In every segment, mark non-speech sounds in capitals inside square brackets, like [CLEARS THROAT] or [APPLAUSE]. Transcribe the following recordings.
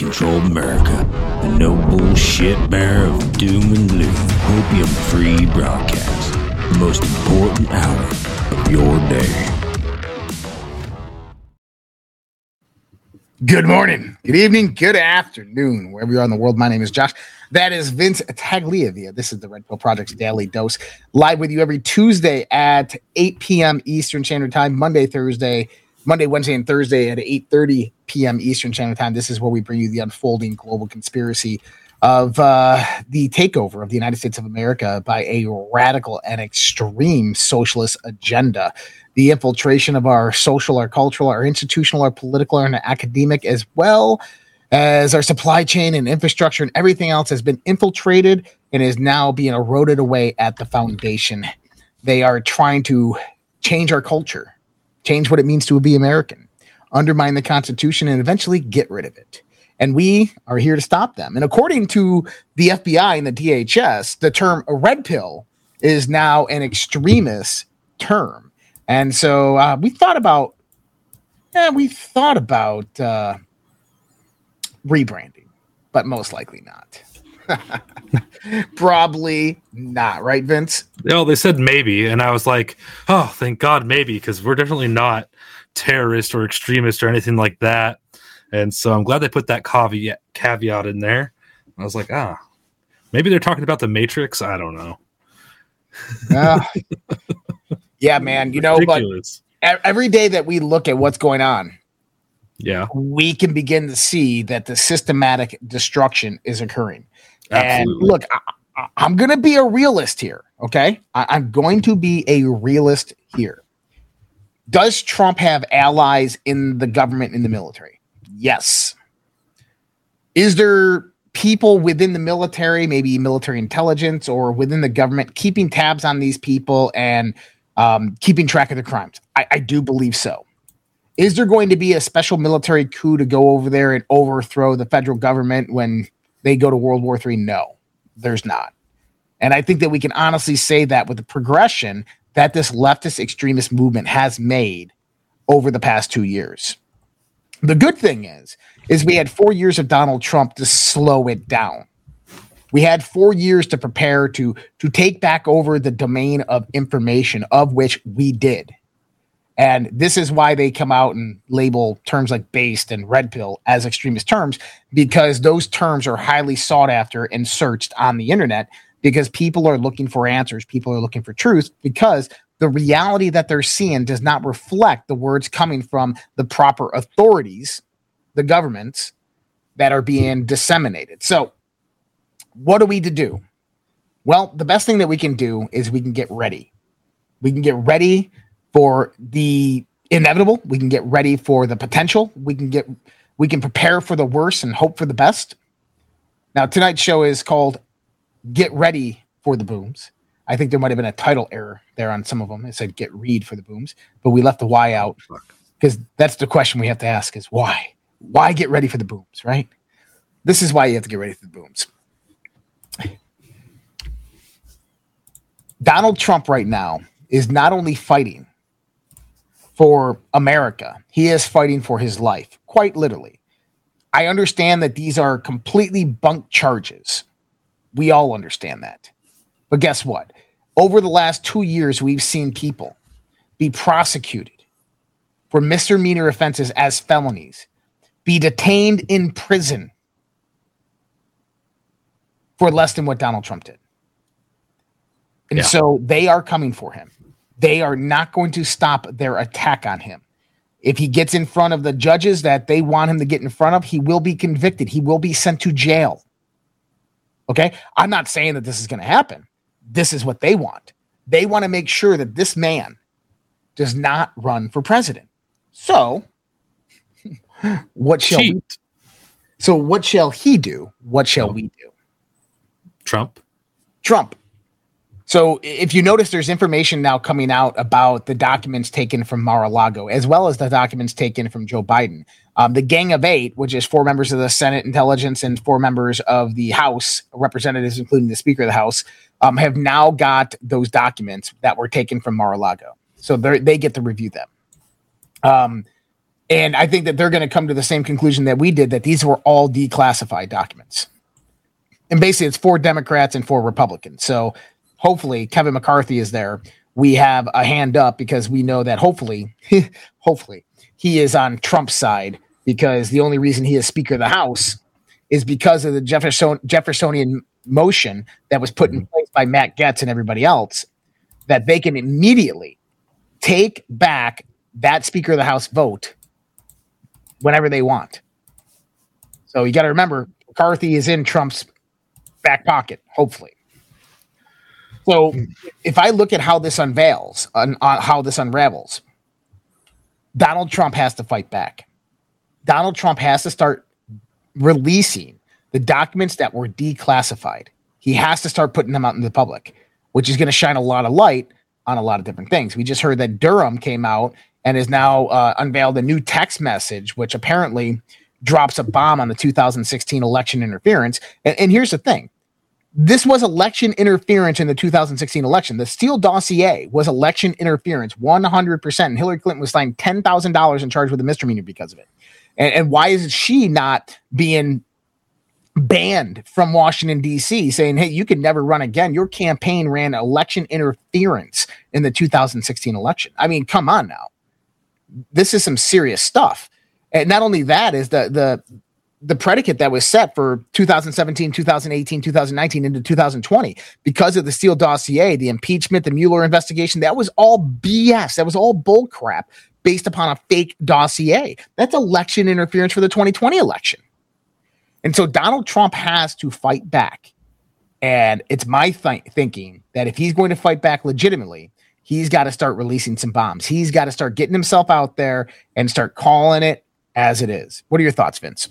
controlled America, the no bullshit bearer of doom and gloom, opium free broadcast, the most important hour of your day. Good morning, good evening, good afternoon, wherever you are in the world. My name is Josh. That is Vince Tagliavia. This is the Red Pill Project's Daily Dose, live with you every Tuesday at 8 p.m. Eastern Standard Time, Monday, Thursday, Monday, Wednesday, and Thursday at 8:30 p.m. Eastern Standard Time. This is where we bring you the unfolding global conspiracy of uh, the takeover of the United States of America by a radical and extreme socialist agenda. The infiltration of our social, our cultural, our institutional, our political, and academic, as well as our supply chain and infrastructure and everything else, has been infiltrated and is now being eroded away at the foundation. They are trying to change our culture change what it means to be American, undermine the Constitution, and eventually get rid of it. And we are here to stop them. And according to the FBI and the DHS, the term red pill is now an extremist term. And so uh, we thought about, yeah, we thought about uh, rebranding, but most likely not. [LAUGHS] Probably not, right, Vince? No, they said maybe, and I was like, oh, thank God, maybe, because we're definitely not terrorist or extremist or anything like that. And so I'm glad they put that caveat caveat in there. I was like, ah, maybe they're talking about the Matrix. I don't know. uh, [LAUGHS] yeah, man. You know, Ridiculous. but every day that we look at what's going on, yeah, we can begin to see that the systematic destruction is occurring. Absolutely. And look, I, am going to be a realist here. Okay. I, I'm going to be a realist here. Does Trump have allies in the government in the military? Yes. Is there people within the military, maybe military intelligence or within the government, keeping tabs on these people and um, keeping track of the crimes? I, I do believe so. Is there going to be a special military coup to go over there and overthrow the federal government when they go to World War III? No, there's not. And I think that we can honestly say that with the progression that this leftist extremist movement has made over the past two years. The good thing is, is we had four years of Donald Trump to slow it down. We had four years to prepare to to take back over the domain of information, of which we did. And this is why they come out and label terms like based and red pill as extremist terms, because those terms are highly sought after and searched on the internet because people are looking for answers. People are looking for truth because the reality that they're seeing does not reflect the words coming from the proper authorities, the governments that are being disseminated. So, what are we to do? Well, the best thing that we can do is we can get ready. We can get ready for the inevitable. We can get ready for the potential. We can get we can prepare for the worst and hope for the best. Now tonight's show is called "Get Ready for the Booms." I think there might have been a title error there on some of them. It said "Get Read for the Booms," but we left the "why" out oh, because that's the question we have to ask: is why? Why get ready for the booms? Right? This is why you have to get ready for the booms. Donald Trump right now is not only fighting for America. He is fighting for his life, quite literally. I understand that these are completely bunk charges. We all understand that. But guess what? Over the last two years, we've seen people be prosecuted for misdemeanor offenses as felonies, be detained in prison for less than what Donald Trump did. And yeah. so they are coming for him. They are not going to stop their attack on him. If he gets in front of the judges that they want him to get in front of, he will be convicted. He will be sent to jail. Okay. I'm not saying that this is going to happen. This is what they want. They want to make sure that this man does not run for president. So, [LAUGHS] what shall we, so what shall he do? What shall we do? Trump. Trump. So if you notice, there's information now coming out about the documents taken from Mar-a-Lago, as well as the documents taken from Joe Biden. Um, the Gang of Eight, which is four members of the Senate Intelligence and four members of the House representatives, including the Speaker of the House, um, have now got those documents that were taken from Mar-a-Lago. So they get to review them. Um, And I think that they're going to come to the same conclusion that we did that these were all declassified documents. And basically, it's four Democrats and four Republicans. So hopefully, Kevin McCarthy is there. We have a hand up because we know that hopefully, [LAUGHS] hopefully, he is on Trump's side because the only reason he is Speaker of the House is because of the Jefferson, Jeffersonian motion that was put in mm-hmm. place by Matt Gaetz and everybody else that they can immediately take back that Speaker of the House vote whenever they want. So you got to remember, McCarthy is in Trump's back pocket, hopefully. So if I look at how this unveils, on, uh, how this unravels, Donald Trump has to fight back. Donald Trump has to start releasing the documents that were declassified. He has to start putting them out in the public, which is going to shine a lot of light on a lot of different things. We just heard that Durham came out and has now uh, unveiled a new text message, which apparently drops a bomb on the 2016 election interference. And, and here's the thing this was election interference in the 2016 election. The Steele dossier was election interference 100%. And Hillary Clinton was fined $10,000 and charged with a misdemeanor because of it. And, and why is she not being banned from Washington, D.C., saying, hey, you can never run again? Your campaign ran election interference in the 2016 election. I mean, come on now. This is some serious stuff. And not only that is the the the predicate that was set for 2017, 2018, 2019 into 2020 because of the Steele dossier, the impeachment, the Mueller investigation. That was all BS. That was all bullcrap based upon a fake dossier. That's election interference for the 2020 election. And so Donald Trump has to fight back. And it's my th- thinking that if he's going to fight back legitimately, he's got to start releasing some bombs. He's got to start getting himself out there and start calling it as it is. What are your thoughts, Vince?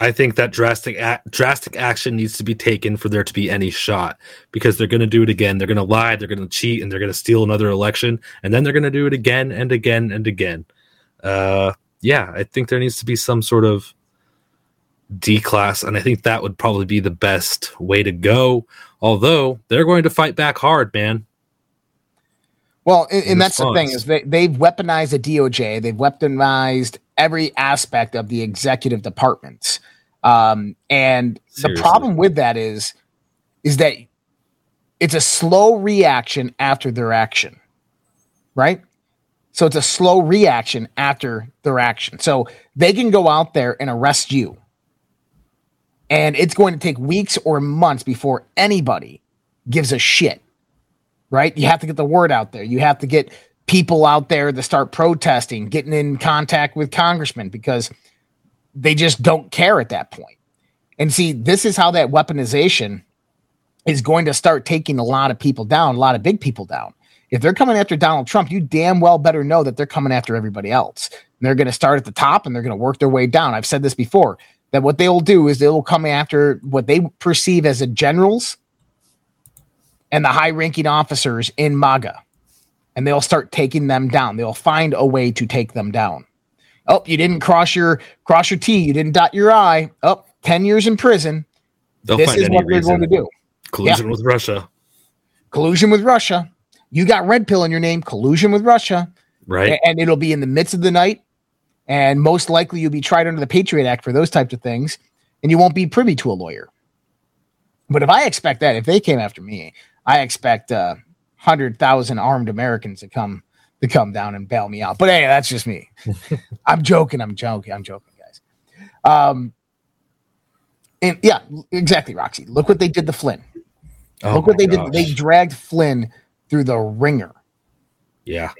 I think that drastic a- drastic action needs to be taken for there to be any shot because they're going to do it again. They're going to lie, they're going to cheat, and they're going to steal another election, and then they're going to do it again and again and again. Uh, yeah, I think there needs to be some sort of D class, and I think that would probably be the best way to go. Although they're going to fight back hard, man. Well, and, and that's the thing is they, they've weaponized the DOJ, they've weaponized every aspect of the executive departments. Um, and Seriously. the problem with that is, is that it's a slow reaction after their action, right? So it's a slow reaction after their action. So they can go out there and arrest you. And it's going to take weeks or months before anybody gives a shit right? You have to get the word out there. You have to get people out there to start protesting, getting in contact with congressmen because they just don't care at that point. And see, this is how that weaponization is going to start taking a lot of people down, a lot of big people down. If they're coming after Donald Trump, you damn well better know that they're coming after everybody else. And they're going to start at the top and they're going to work their way down. I've said this before that what they will do is they will come after what they perceive as the generals and the high ranking officers in MAGA, and they'll start taking them down. They'll find a way to take them down. Oh, you didn't cross your cross your T, you didn't dot your I. Oh, 10 years in prison. They'll this is what they're going to do. Collusion yeah. with Russia. Collusion with Russia. You got red pill in your name, collusion with Russia. Right. And it'll be in the midst of the night. And most likely you'll be tried under the Patriot Act for those types of things. And you won't be privy to a lawyer. But if I expect that, if they came after me, I expect uh, hundred thousand armed Americans to come to come down and bail me out. But hey, that's just me. [LAUGHS] I'm joking. I'm joking. I'm joking, guys. Um, and yeah, exactly, Roxy. Look what they did to Flynn. Oh Look what they gosh. did. They dragged Flynn through the ringer. Yeah.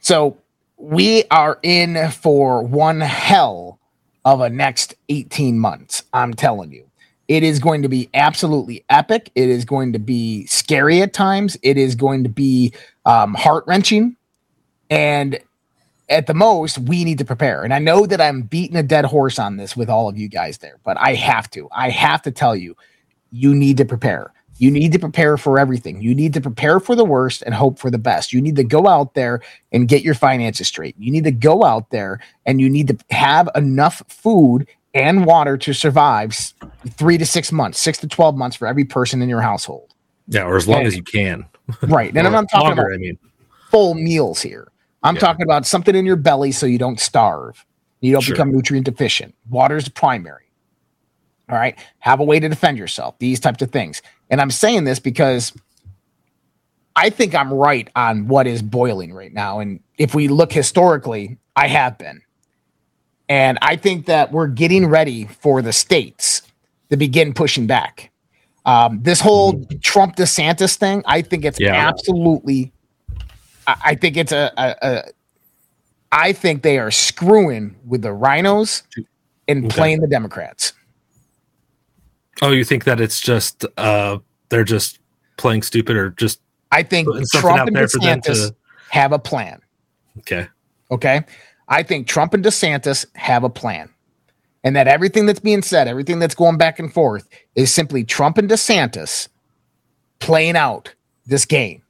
So we are in for one hell of a next 18 months. I'm telling you. It is going to be absolutely epic. It is going to be scary at times. It is going to be um, heart wrenching. And at the most, we need to prepare. And I know that I'm beating a dead horse on this with all of you guys there, but I have to. I have to tell you, you need to prepare. You need to prepare for everything. You need to prepare for the worst and hope for the best. You need to go out there and get your finances straight. You need to go out there and you need to have enough food and water to survive three to six months, six to 12 months for every person in your household. Yeah, or as long and, as you can. Right. And I'm not talking longer, about, I mean, full meals here. I'm yeah. talking about something in your belly so you don't starve. You don't sure. become nutrient deficient. Water is primary. All right. Have a way to defend yourself. These types of things. And I'm saying this because I think I'm right on what is boiling right now. And if we look historically, I have been. And I think that we're getting ready for the states to begin pushing back. Um, this whole. Trump DeSantis thing, I think it's yeah. absolutely, I, I think it's a, a, a, I think they are screwing with the rhinos and okay. playing the Democrats. Oh, you think that it's just, uh, they're just playing stupid or just, I think Trump and DeSantis to... have a plan. Okay. Okay. I think Trump and DeSantis have a plan. And that everything that's being said, everything that's going back and forth is simply Trump and DeSantis playing out this game.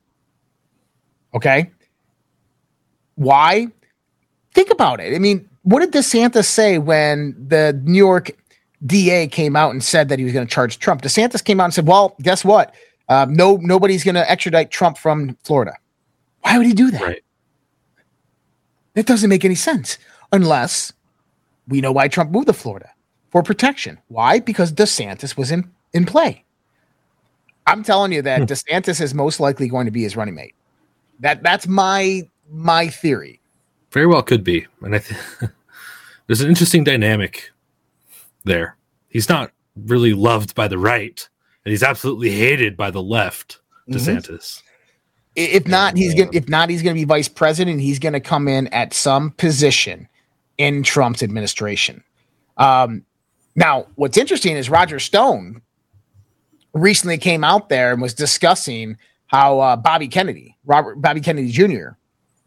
Okay? Why? Think about it. I mean, what did DeSantis say when the New York DA came out and said that he was going to charge Trump? DeSantis came out and said, "Well, guess what? Uh, no, nobody's going to extradite Trump from Florida." Why would he do that? Right. It doesn't make any sense unless we know why Trump moved to Florida for protection. Why? Because DeSantis was in, in play. I'm telling you that hmm. DeSantis is most likely going to be his running mate. That that's my my theory. Very well could be, and I th- [LAUGHS] there's an interesting dynamic there. He's not really loved by the right, and he's absolutely hated by the left. Mm-hmm. DeSantis. Mm-hmm. If not, he's gonna if not, he's gonna be vice president. He's gonna come in at some position in Trump's administration. Um, now, what's interesting is Roger Stone recently came out there and was discussing how uh, Bobby Kennedy, Robert Bobby Kennedy Jr.,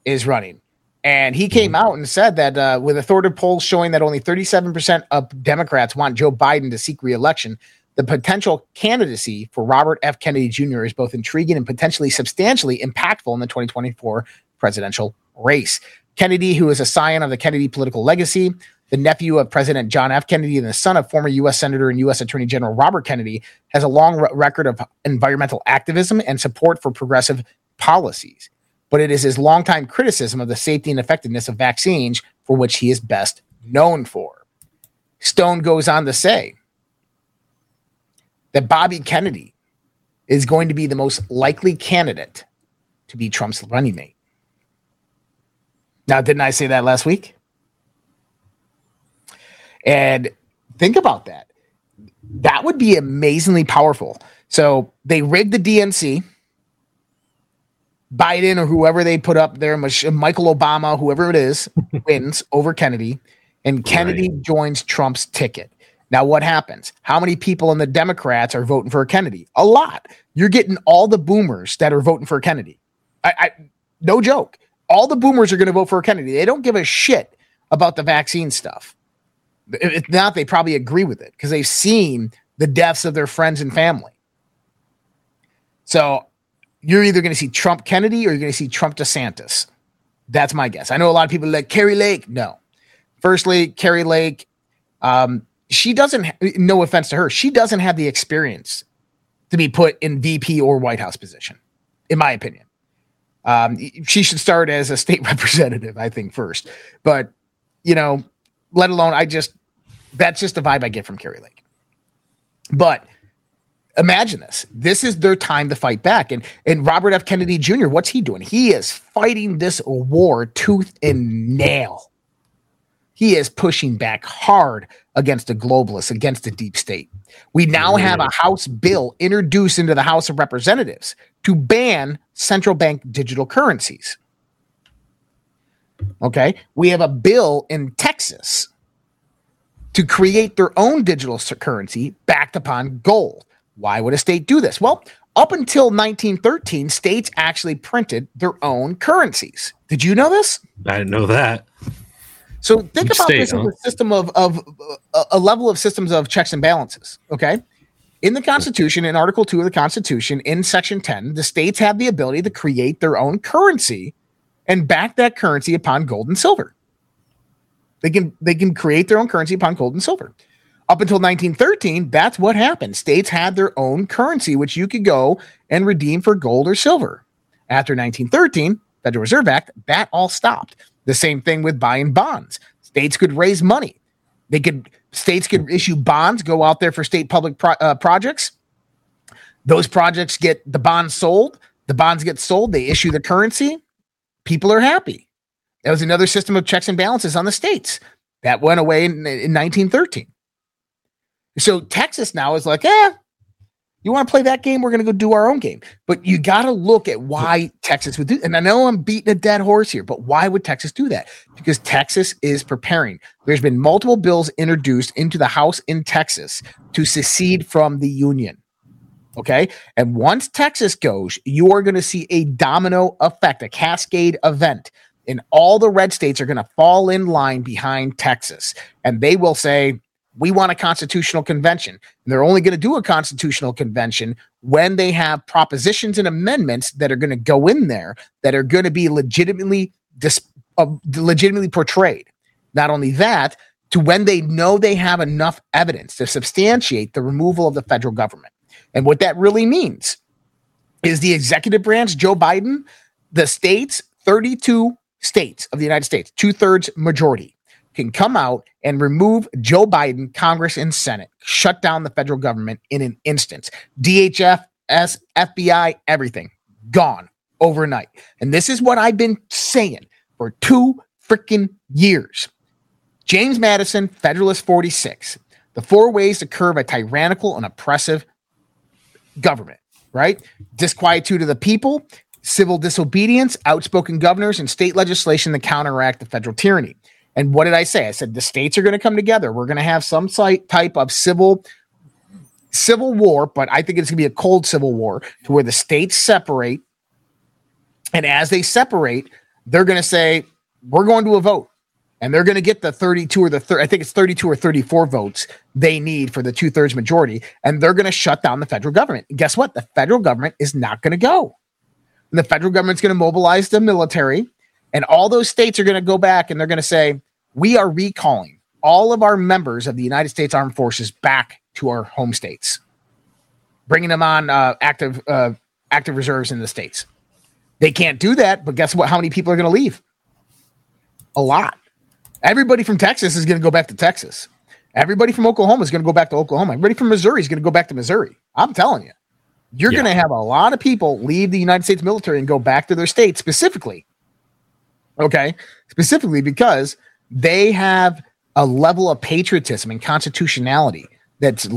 is running. And he came mm-hmm. out and said that uh, with authoritative polls showing that only 37% of Democrats want Joe Biden to seek reelection, the potential candidacy for Robert F. Kennedy Jr. is both intriguing and potentially substantially impactful in the 2024 presidential race. Kennedy, who is a scion of the Kennedy political legacy, the nephew of President John F. Kennedy and the son of former U.S. Senator and U.S. Attorney General Robert Kennedy, has a long record of environmental activism and support for progressive policies. But it is his longtime criticism of the safety and effectiveness of vaccines for which he is best known for. Stone goes on to say, that Bobby Kennedy is going to be the most likely candidate to be Trump's running mate. Now, didn't I say that last week? And think about that. That would be amazingly powerful. So they rigged the DNC. Biden or whoever they put up there, Michael Obama, whoever it is, [LAUGHS] wins over Kennedy, and Kennedy right. joins Trump's ticket. Now, what happens? How many people in the Democrats are voting for Kennedy? A lot. You're getting all the boomers that are voting for Kennedy. I, I no joke. All the boomers are going to vote for Kennedy. They don't give a shit about the vaccine stuff. If not, they probably agree with it because they've seen the deaths of their friends and family. So you're either going to see Trump Kennedy or you're going to see Trump DeSantis. That's my guess. I know a lot of people like Kari Lake. No. Firstly, Kari Lake, um, she doesn't no offense to her she doesn't have the experience to be put in vp or white house position in my opinion. Um, she should start as a state [LAUGHS] representative i think first. But you know let alone i just that's just the vibe i get from Kari lake. But imagine this. This is their time to fight back. And and robert f. Kennedy jr what's he doing? He is fighting this war tooth and nail he is pushing back hard against the globalists, against the deep state. We now have a House bill introduced into the House of Representatives to ban central bank digital currencies. Okay. We have a bill in Texas to create their own digital currency backed upon gold. Why would a state do this? Well, up until 1913, states actually printed their own currencies. Did you know this? I didn't know that. So think about state, this huh? as a system of, of uh, a level of systems of checks and balances. Okay. In the Constitution, in Article 2 of the Constitution, in Section 10, the states have the ability to create their own currency and back that currency upon gold and silver. They can they can create their own currency upon gold and silver. Up until 1913, that's what happened. States had their own currency, which you could go and redeem for gold or silver. After 1913, Federal Reserve Act, that all stopped. The same thing with buying bonds. States could raise money. They could states could issue bonds, go out there for state public pro, uh, projects. Those projects get the bonds sold. The bonds get sold. They issue the currency. People are happy. That was another system of checks and balances on the states that went away in, in 1913. So Texas now is like, eh, you want to play that game? We're going to go do our own game. But you got to look at why Texas would do. And I know I'm beating a dead horse here, but why would Texas do that? Because Texas is preparing. There's been multiple bills introduced into the House in Texas to secede from the Union. Okay. And once Texas goes, you are going to see a domino effect, a cascade event. And all the red states are going to fall in line behind Texas. And they will say, we want a constitutional convention. And they're only going to do a constitutional convention when they have propositions and amendments that are going to go in there that are going to be legitimately dis- uh, legitimately portrayed. Not only that, to when they know they have enough evidence to substantiate the removal of the federal government. And what that really means is the executive branch, Joe Biden, the states, 32 states of the United States, two thirds majority can come out and remove Joe Biden, Congress, and Senate, shut down the federal government in an instance. DHS, FBI, everything gone overnight. And this is what I've been saying for two freaking years. James Madison, Federalist 46, the four ways to curb a tyrannical and oppressive government, right? Disquietude of the people, civil disobedience, outspoken governors, and state legislation to counteract the federal tyranny. And what did I say? I said the states are going to come together. We're going to have some type of civil civil war, but I think it's going to be a cold civil war to where the states separate. And as they separate, they're going to say, we're going to a vote. And they're going to get the 32 or the thir- I think it's 32 or 34 votes they need for the two thirds majority. And they're going to shut down the federal government. And guess what? The federal government is not going to go. And the federal government's going to mobilize the military and all those states are going to go back and they're going to say, we are recalling all of our members of the United States Armed Forces back to our home states, bringing them on uh, active uh, active reserves in the states. They can't do that, but guess what? How many people are going to leave? A lot. Everybody from Texas is going to go back to Texas. Everybody from Oklahoma is going to go back to Oklahoma. Everybody from Missouri is going to go back to Missouri. I'm telling you, you're yeah. going to have a lot of people leave the United States military and go back to their state specifically Okay. Specifically because they have a level of patriotism and constitutionality that's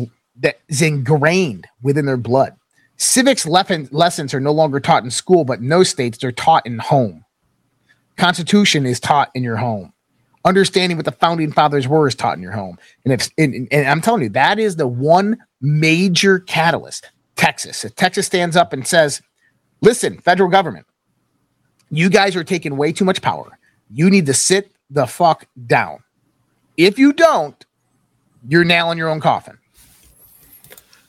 that is ingrained within their blood. Civics lessons are no longer taught in school, but no states they're taught in home. Constitution is taught in your home. Understanding what the founding fathers were is taught in your home. And if and, and I'm telling you, that is the one major catalyst. Texas. If Texas stands up and says, listen, federal government, you guys are taking way too much power. You need to sit the fuck down. If you don't, you're nailing your own coffin.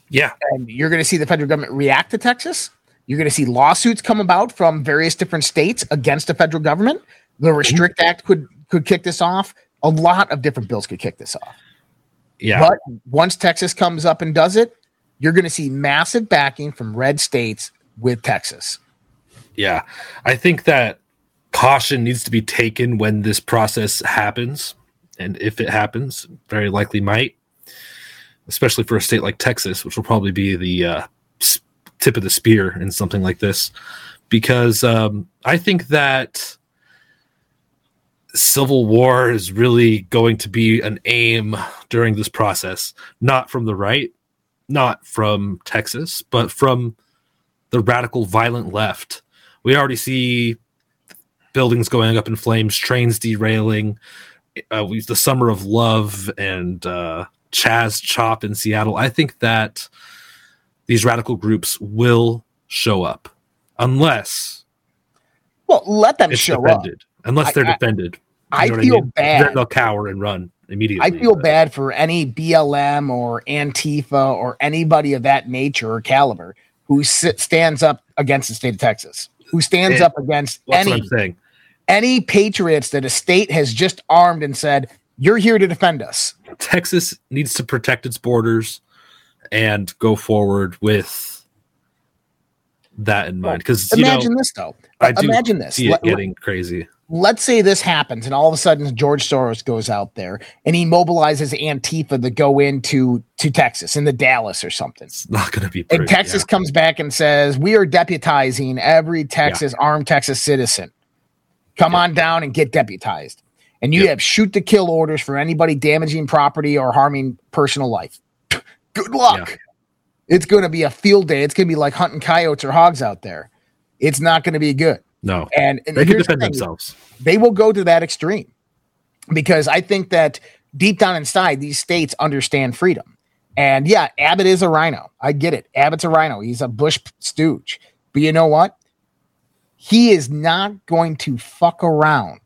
Yeah. And you're going to see the federal government react to Texas. You're going to see lawsuits come about from various different states against the federal government. The Restrict Act could could kick this off. A lot of different bills could kick this off. Yeah. But once Texas comes up and does it, you're going to see massive backing from red states with Texas. Yeah. I think that caution needs to be taken when this process happens. And if it happens, very likely might, especially for a state like Texas, which will probably be the uh, tip of the spear in something like this. Because um, I think that civil war is really going to be an aim during this process, not from the right, not from Texas, but from the radical violent left we already see buildings going up in flames, trains derailing. Uh, we the summer of love and uh, Chaz Chop in Seattle. I think that these radical groups will show up unless well let them show defended. up unless they're I, defended. I, I feel I mean? bad. Then they'll cower and run immediately. I feel but. bad for any BLM or Antifa or anybody of that nature or caliber who sit, stands up against the state of Texas who stands up against any any patriots that a state has just armed and said, "You're here to defend us." Texas needs to protect its borders and go forward with that in mind because imagine know, this though. I uh, imagine this. See it getting crazy. Let's say this happens, and all of a sudden George Soros goes out there and he mobilizes Antifa to go into to Texas, into Dallas or something. It's not going to be. Pretty, and Texas yeah. comes back and says, "We are deputizing every Texas yeah. armed Texas citizen. Come yeah. on down and get deputized." And you have shoot to kill orders for anybody damaging property or harming personal life. [LAUGHS] Good luck. It's going to be a field day. It's going to be like hunting coyotes or hogs out there. It's not going to be good. No. And, and they can defend the themselves. They will go to that extreme because I think that deep down inside, these states understand freedom. And yeah, Abbott is a rhino. I get it. Abbott's a rhino. He's a Bush stooge. But you know what? He is not going to fuck around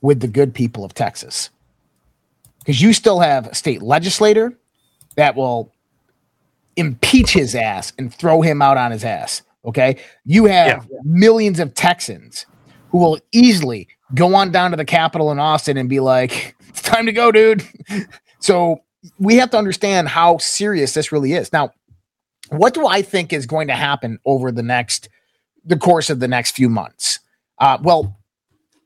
with the good people of Texas. Because you still have a state legislator that will impeach his ass and throw him out on his ass. Okay. You have yeah. millions of Texans who will easily go on down to the Capitol in Austin and be like, [LAUGHS] it's time to go, dude. [LAUGHS] so we have to understand how serious this really is. Now, what do I think is going to happen over the next, the course of the next few months? Uh, well,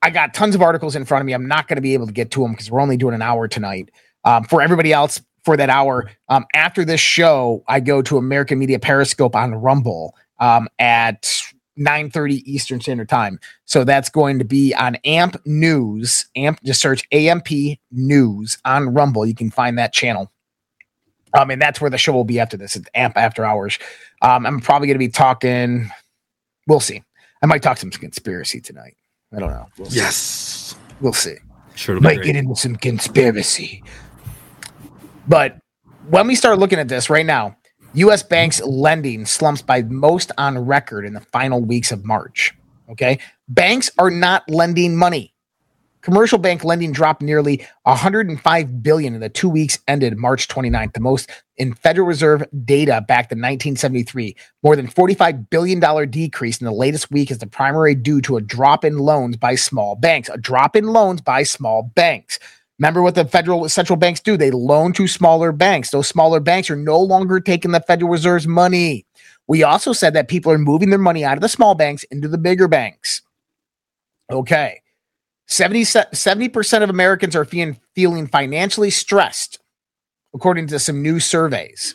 I got tons of articles in front of me. I'm not going to be able to get to them because we're only doing an hour tonight. Um, for everybody else, for that hour. Um, after this show, I go to American Media Periscope on Rumble um, at 9:30 Eastern Standard Time. So that's going to be on AMP News. AMP just search AMP News on Rumble. You can find that channel. Um, and that's where the show will be after this. It's AMP After Hours. Um, I'm probably going to be talking. We'll see. I might talk some conspiracy tonight. I don't know. We'll yes, we'll see. Sure, might get into some conspiracy. But when we start looking at this right now, US banks lending slumps by most on record in the final weeks of March. Okay. Banks are not lending money. Commercial bank lending dropped nearly 105 billion in the two weeks ended March 29th, the most in Federal Reserve data back to 1973. More than 45 billion dollar decrease in the latest week is the primary due to a drop in loans by small banks. A drop in loans by small banks. Remember what the federal central banks do? They loan to smaller banks. Those smaller banks are no longer taking the Federal Reserve's money. We also said that people are moving their money out of the small banks into the bigger banks. Okay. 70, 70% of Americans are feeling, feeling financially stressed, according to some new surveys.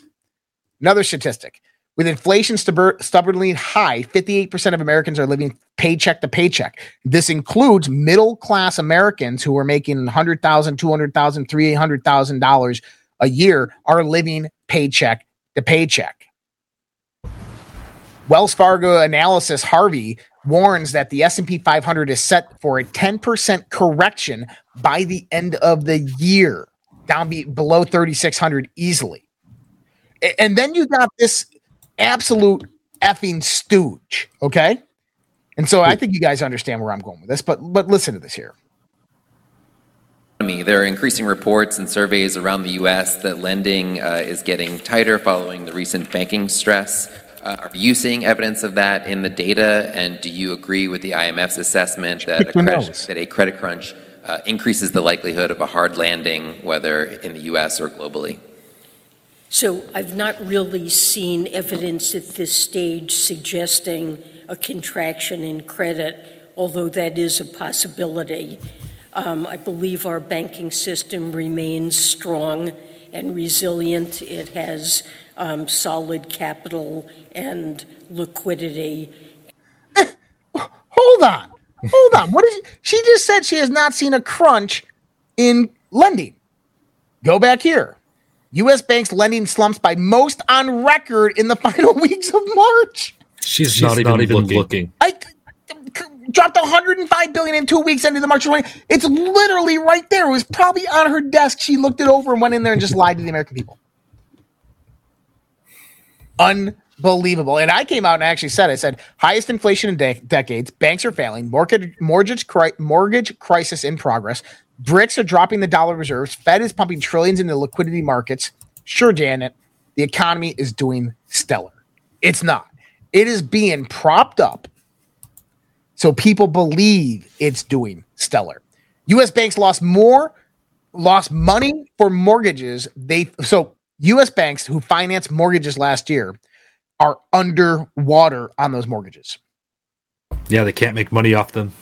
Another statistic with inflation stubbornly high, 58% of Americans are living paycheck to paycheck. This includes middle class Americans who are making $100,000, $200,000, $300,000 a year are living paycheck to paycheck. Wells Fargo analysis Harvey warns that the S&P 500 is set for a 10% correction by the end of the year, down below 3600 easily. And then you got this absolute effing stooge. Okay. And so I think you guys understand where I'm going with this, but but listen to this here. There are increasing reports and surveys around the U.S. that lending uh, is getting tighter following the recent banking stress. Uh, are you seeing evidence of that in the data? And do you agree with the IMF's assessment that a credit, that a credit crunch uh, increases the likelihood of a hard landing, whether in the U.S. or globally? So I've not really seen evidence at this stage suggesting a contraction in credit, although that is a possibility. Um, I believe our banking system remains strong and resilient. It has um, solid capital and liquidity. hold on. Hold on. What is she just said she has not seen a crunch in lending. Go back here. U.S. banks lending slumps by most on record in the [LAUGHS] final weeks of March. She's, She's not, even, not even looking. looking. I dropped 105 billion in two weeks into the March 20. It's literally right there. It was probably on her desk. She looked it over and went in there and just lied to the American people. Unbelievable. And I came out and actually said, I said, highest inflation in de- decades. Banks are failing. Mortgage, mortgage, cri- mortgage crisis in progress. BRICS are dropping the dollar reserves. Fed is pumping trillions into liquidity markets. Sure, Janet, the economy is doing stellar. It's not. It is being propped up so people believe it's doing stellar. US banks lost more, lost money for mortgages. They so US banks who financed mortgages last year are underwater on those mortgages. Yeah, they can't make money off them.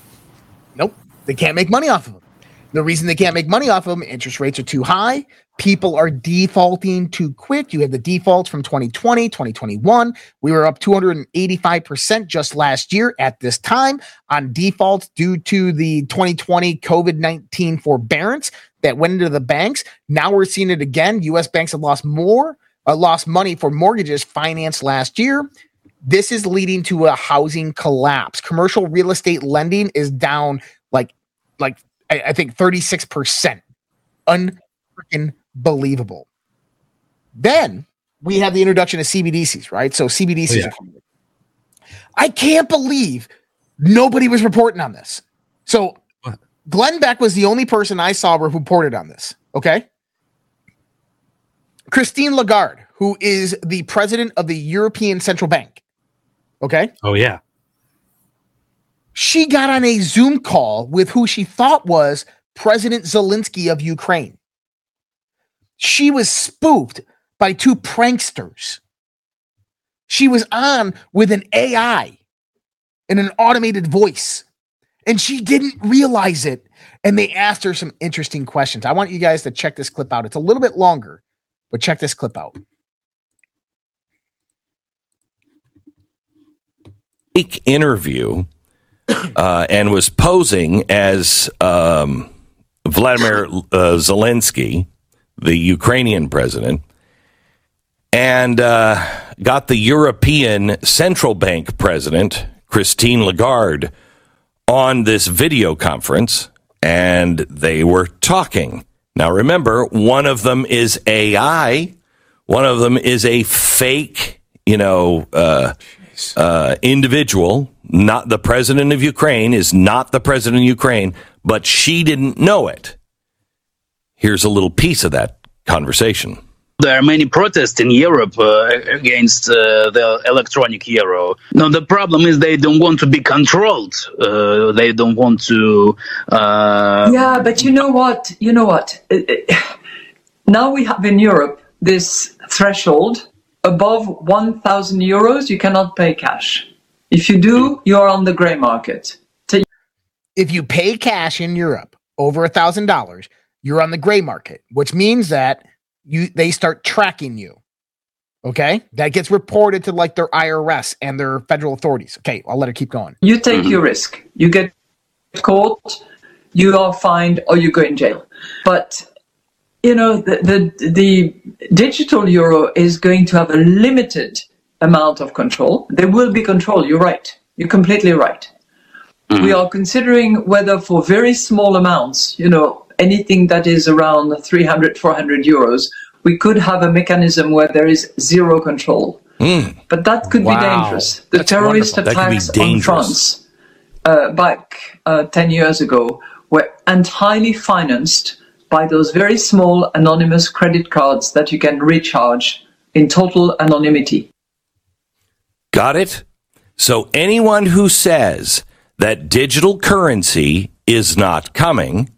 Nope, they can't make money off of them. The reason they can't make money off of them, interest rates are too high. People are defaulting too quick. You have the defaults from 2020, 2021. We were up 285% just last year at this time on defaults due to the 2020 COVID 19 forbearance that went into the banks. Now we're seeing it again. US banks have lost more, uh, lost money for mortgages financed last year. This is leading to a housing collapse. Commercial real estate lending is down like, like I, I think 36%. Unfreaking believable. Then we have the introduction of CBDCs, right? So CBDCs oh, yeah. I can't believe nobody was reporting on this. So what? Glenn Beck was the only person I saw who reported on this. Okay. Christine Lagarde, who is the president of the European Central Bank. Okay. Oh, yeah. She got on a Zoom call with who she thought was President Zelensky of Ukraine. She was spoofed by two pranksters. She was on with an AI and an automated voice, and she didn't realize it. And they asked her some interesting questions. I want you guys to check this clip out. It's a little bit longer, but check this clip out. Fake interview [COUGHS] uh, and was posing as um, Vladimir uh, Zelensky the Ukrainian president, and uh, got the European Central Bank president, Christine Lagarde, on this video conference, and they were talking. Now, remember, one of them is AI, one of them is a fake, you know, uh, uh, individual. Not the president of Ukraine is not the president of Ukraine, but she didn't know it. Here's a little piece of that conversation. There are many protests in Europe uh, against uh, the electronic euro. Now, the problem is they don't want to be controlled. Uh, they don't want to. Uh, yeah, but you know what? You know what? Now we have in Europe this threshold above 1,000 euros, you cannot pay cash. If you do, you're on the gray market. If you pay cash in Europe over a thousand dollars, you're on the gray market, which means that you they start tracking you. Okay, that gets reported to like their IRS and their federal authorities. Okay, I'll let her keep going. You take mm-hmm. your risk. You get caught, you are fined, or you go in jail. But you know the the, the digital euro is going to have a limited amount of control. There will be control. You're right. You're completely right. Mm-hmm. We are considering whether for very small amounts, you know, anything that is around 300, 400 euros, we could have a mechanism where there is zero control. Mm. But that could wow. be dangerous. The That's terrorist wonderful. attacks on France uh, back uh, 10 years ago were entirely financed by those very small anonymous credit cards that you can recharge in total anonymity. Got it? So anyone who says that digital currency is not coming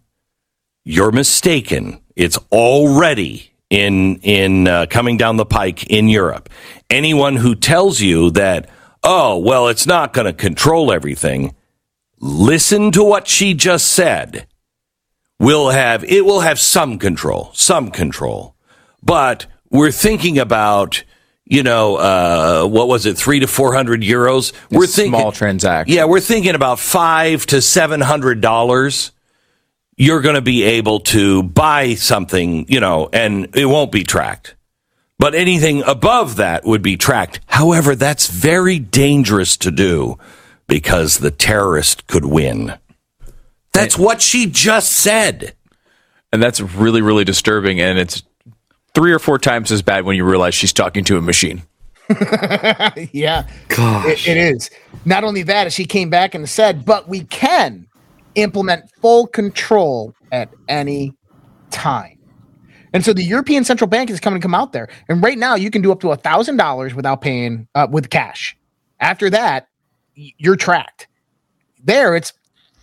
you're mistaken. It's already in in uh, coming down the pike in Europe. Anyone who tells you that, oh, well, it's not going to control everything, listen to what she just said. Will have it will have some control, some control, but we're thinking about you know, uh, what was it, three to four hundred euros? We're thinking small transaction. Yeah, we're thinking about five to seven hundred dollars you're going to be able to buy something, you know, and it won't be tracked. But anything above that would be tracked. However, that's very dangerous to do because the terrorist could win. That's what she just said. And that's really, really disturbing. And it's three or four times as bad when you realize she's talking to a machine. [LAUGHS] yeah. Gosh. It, it is. Not only that, as she came back and said, but we can implement full control at any time. And so the European Central Bank is coming to come out there. And right now you can do up to a thousand dollars without paying uh, with cash. After that, you're tracked. There it's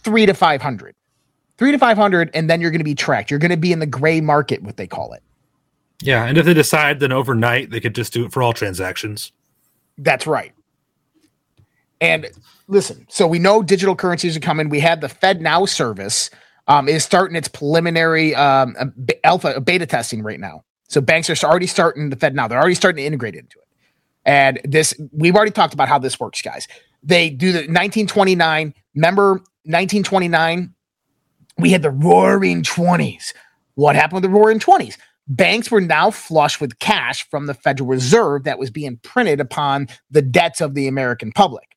three to five hundred. Three to five hundred, and then you're going to be tracked. You're going to be in the gray market, what they call it. Yeah, and if they decide, then overnight they could just do it for all transactions. That's right. And listen, so we know digital currencies are coming. We have the Fed Now service um, is starting its preliminary um, alpha beta testing right now. So banks are already starting the Fed Now. They're already starting to integrate into it. And this, we've already talked about how this works, guys. They do the 1929. Remember 1929? We had the Roaring Twenties. What happened with the Roaring Twenties? Banks were now flush with cash from the Federal Reserve that was being printed upon the debts of the American public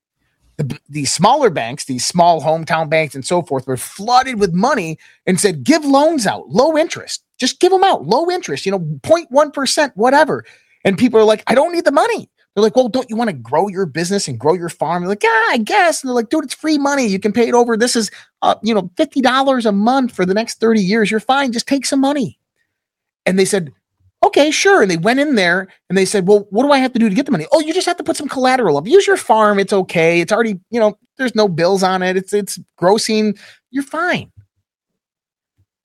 the, these smaller banks, these small hometown banks and so forth, were flooded with money and said, give loans out, low interest. Just give them out, low interest, you know, 0.1%, whatever. And people are like, I don't need the money. They're like, well, don't you want to grow your business and grow your farm? They're like, yeah, I guess. And they're like, dude, it's free money. You can pay it over. This is, uh, you know, $50 a month for the next 30 years. You're fine. Just take some money. And they said, Okay, sure. And they went in there and they said, Well, what do I have to do to get the money? Oh, you just have to put some collateral up. Use your farm. It's okay. It's already, you know, there's no bills on it. It's it's grossing. You're fine.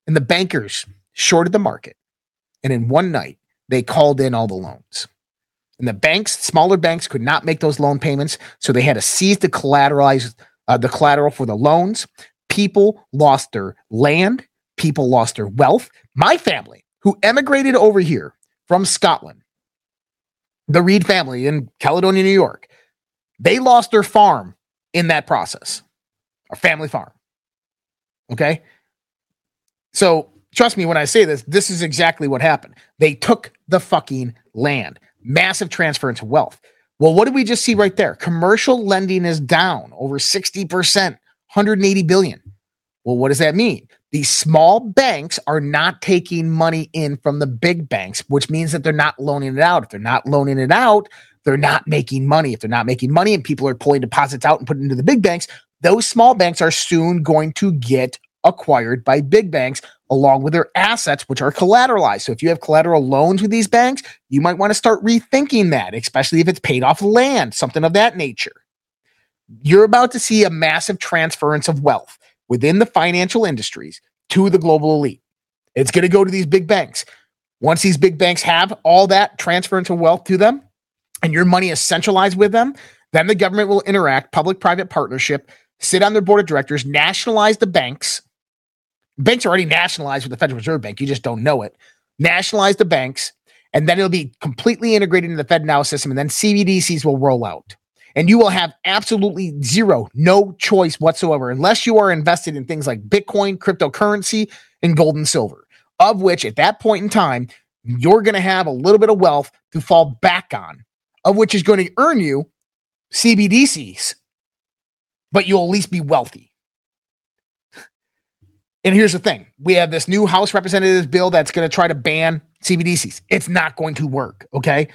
And the bankers shorted the market. And in one night, they called in all the loans. And the banks, smaller banks, could not make those loan payments. So they had to seize the collateralize uh, the collateral for the loans. People lost their land. People lost their wealth. My family who emigrated over here from Scotland, the Reed family in Caledonia, New York, they lost their farm in that process, a family farm. Okay. So trust me when I say this, this is exactly what happened. They took the fucking land, massive transfer into wealth. Well, what did we just see right there? Commercial lending is down over 60%, 180 billion. Well, what does that mean? These small banks are not taking money in from the big banks, which means that they're not loaning it out. If they're not loaning it out, they're not making money. If they're not making money and people are pulling deposits out and putting into the big banks, those small banks are soon going to get acquired by big banks along with their assets, which are collateralized. So if you have collateral loans with these banks, you might want to start rethinking that, especially if it's paid off land, something of that nature. You're about to see a massive transference of wealth within the financial industries to the global elite. It's going to go to these big banks. Once these big banks have all that transference of wealth to them and your money is centralized with them, then the government will interact, public private partnership, sit on their board of directors, nationalize the banks. Banks are already nationalized with the Federal Reserve Bank. You just don't know it. Nationalize the banks, and then it'll be completely integrated into the Fed Now system, and then CBDCs will roll out and you will have absolutely zero, no choice whatsoever, unless you are invested in things like Bitcoin, cryptocurrency, and gold and silver, of which at that point in time, you're going to have a little bit of wealth to fall back on, of which is going to earn you CBDCs, but you'll at least be wealthy. And here's the thing we have this new House Representatives bill that's going to try to ban CBDCs. It's not going to work. Okay.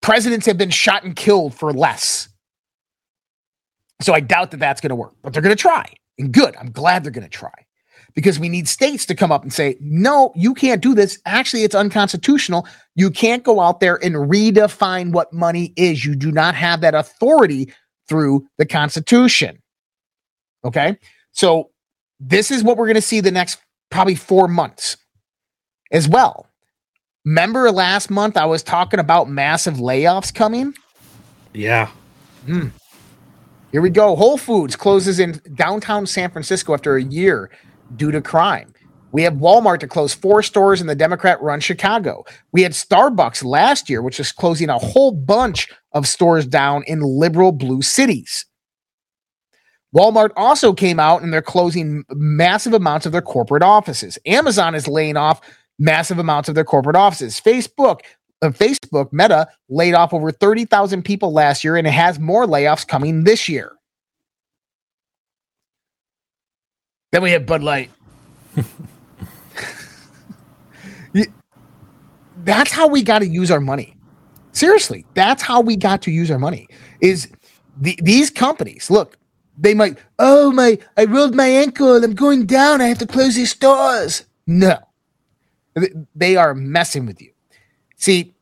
Presidents have been shot and killed for less. So I doubt that that's going to work, but they're going to try. And good. I'm glad they're going to try because we need states to come up and say, no, you can't do this. Actually, it's unconstitutional. You can't go out there and redefine what money is. You do not have that authority through the Constitution. Okay. So this is what we're going to see the next probably four months as well. Remember last month I was talking about massive layoffs coming? Yeah. Hmm. Here we go. Whole Foods closes in downtown San Francisco after a year due to crime. We have Walmart to close four stores in the Democrat run Chicago. We had Starbucks last year, which is closing a whole bunch of stores down in liberal blue cities. Walmart also came out and they're closing massive amounts of their corporate offices. Amazon is laying off massive amounts of their corporate offices. Facebook, uh, Facebook, Meta laid off over 30,000 people last year and it has more layoffs coming this year. Then we have Bud Light. [LAUGHS] that's how we got to use our money. Seriously, that's how we got to use our money. Is the, these companies look? They might. Oh my! I rolled my ankle. I'm going down. I have to close these stores. No, they are messing with you. See,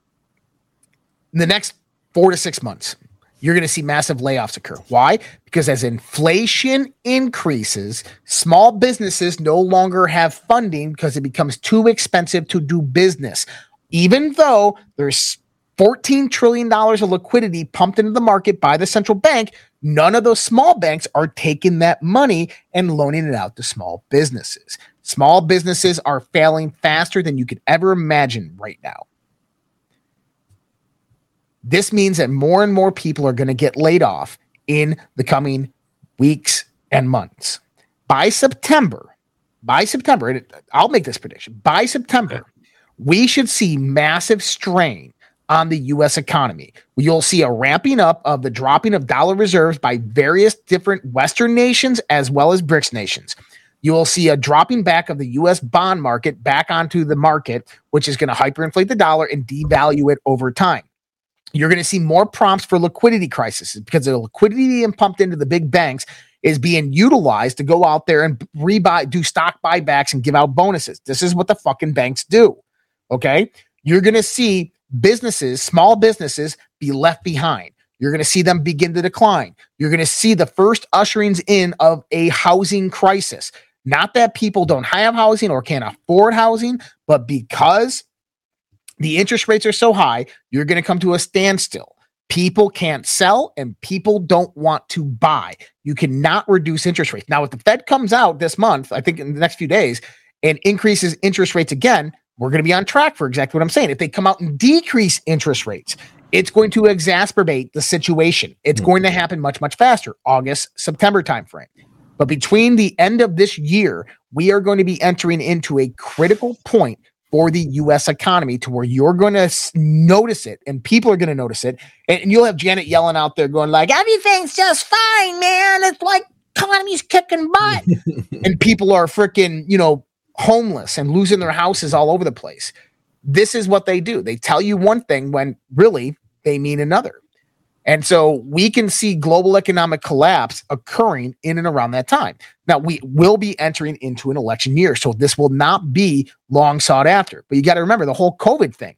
in the next four to six months, you're going to see massive layoffs occur. Why? Because as inflation increases, small businesses no longer have funding because it becomes too expensive to do business. Even though there's $14 trillion of liquidity pumped into the market by the central bank. None of those small banks are taking that money and loaning it out to small businesses. Small businesses are failing faster than you could ever imagine right now. This means that more and more people are going to get laid off in the coming weeks and months. By September, by September, I'll make this prediction. By September, we should see massive strain on the US economy. You'll see a ramping up of the dropping of dollar reserves by various different Western nations as well as BRICS nations. You will see a dropping back of the US bond market back onto the market, which is going to hyperinflate the dollar and devalue it over time. You're going to see more prompts for liquidity crises because the liquidity being pumped into the big banks is being utilized to go out there and rebuy, do stock buybacks and give out bonuses. This is what the fucking banks do. Okay. You're going to see businesses, small businesses, be left behind. You're going to see them begin to decline. You're going to see the first usherings in of a housing crisis. Not that people don't have housing or can't afford housing, but because the interest rates are so high, you're going to come to a standstill. People can't sell and people don't want to buy. You cannot reduce interest rates. Now, if the Fed comes out this month, I think in the next few days, and increases interest rates again, we're going to be on track for exactly what I'm saying. If they come out and decrease interest rates, it's going to exacerbate the situation. It's mm-hmm. going to happen much, much faster, August, September timeframe. But between the end of this year, we are going to be entering into a critical point for the US economy to where you're going to notice it and people are going to notice it. And, you'll have Janet Yellen out there going like, everything's just fine, man. It's like economy's kicking butt. [LAUGHS] and people are freaking, you know, homeless and losing their houses all over the place. This is what they do. They tell you one thing when really they mean another. And so we can see global economic collapse occurring in and around that time. Now, we will be entering into an election year. So this will not be long sought after. But you got to remember the whole COVID thing.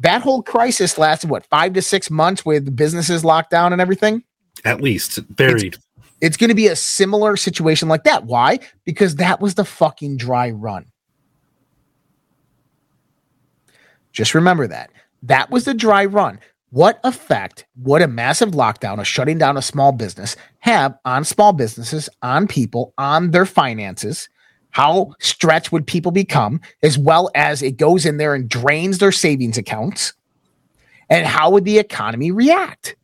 That whole crisis lasted what, five to six months with businesses locked down and everything? At least, buried. It's, it's going to be a similar situation like that. Why? Because that was the fucking dry run. Just remember that. That was the dry run. What effect would a massive lockdown, a shutting down a small business, have on small businesses, on people, on their finances? How stretched would people become, as well as it goes in there and drains their savings accounts? And how would the economy react?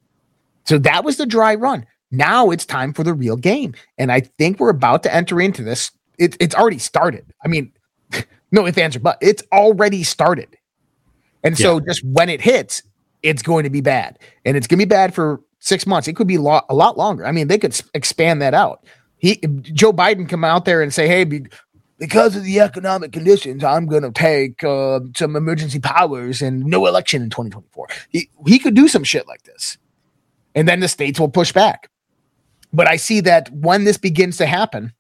So that was the dry run. Now it's time for the real game. And I think we're about to enter into this. It, it's already started. I mean, [LAUGHS] no if answer, but it's already started. And so yeah. just when it hits, it's going to be bad. And it's going to be bad for six months. It could be lo- a lot longer. I mean, they could expand that out. He, Joe Biden come out there and say, hey, be, because of the economic conditions, I'm going to take uh, some emergency powers and no election in 2024. He, he could do some shit like this. And then the states will push back. But I see that when this begins to happen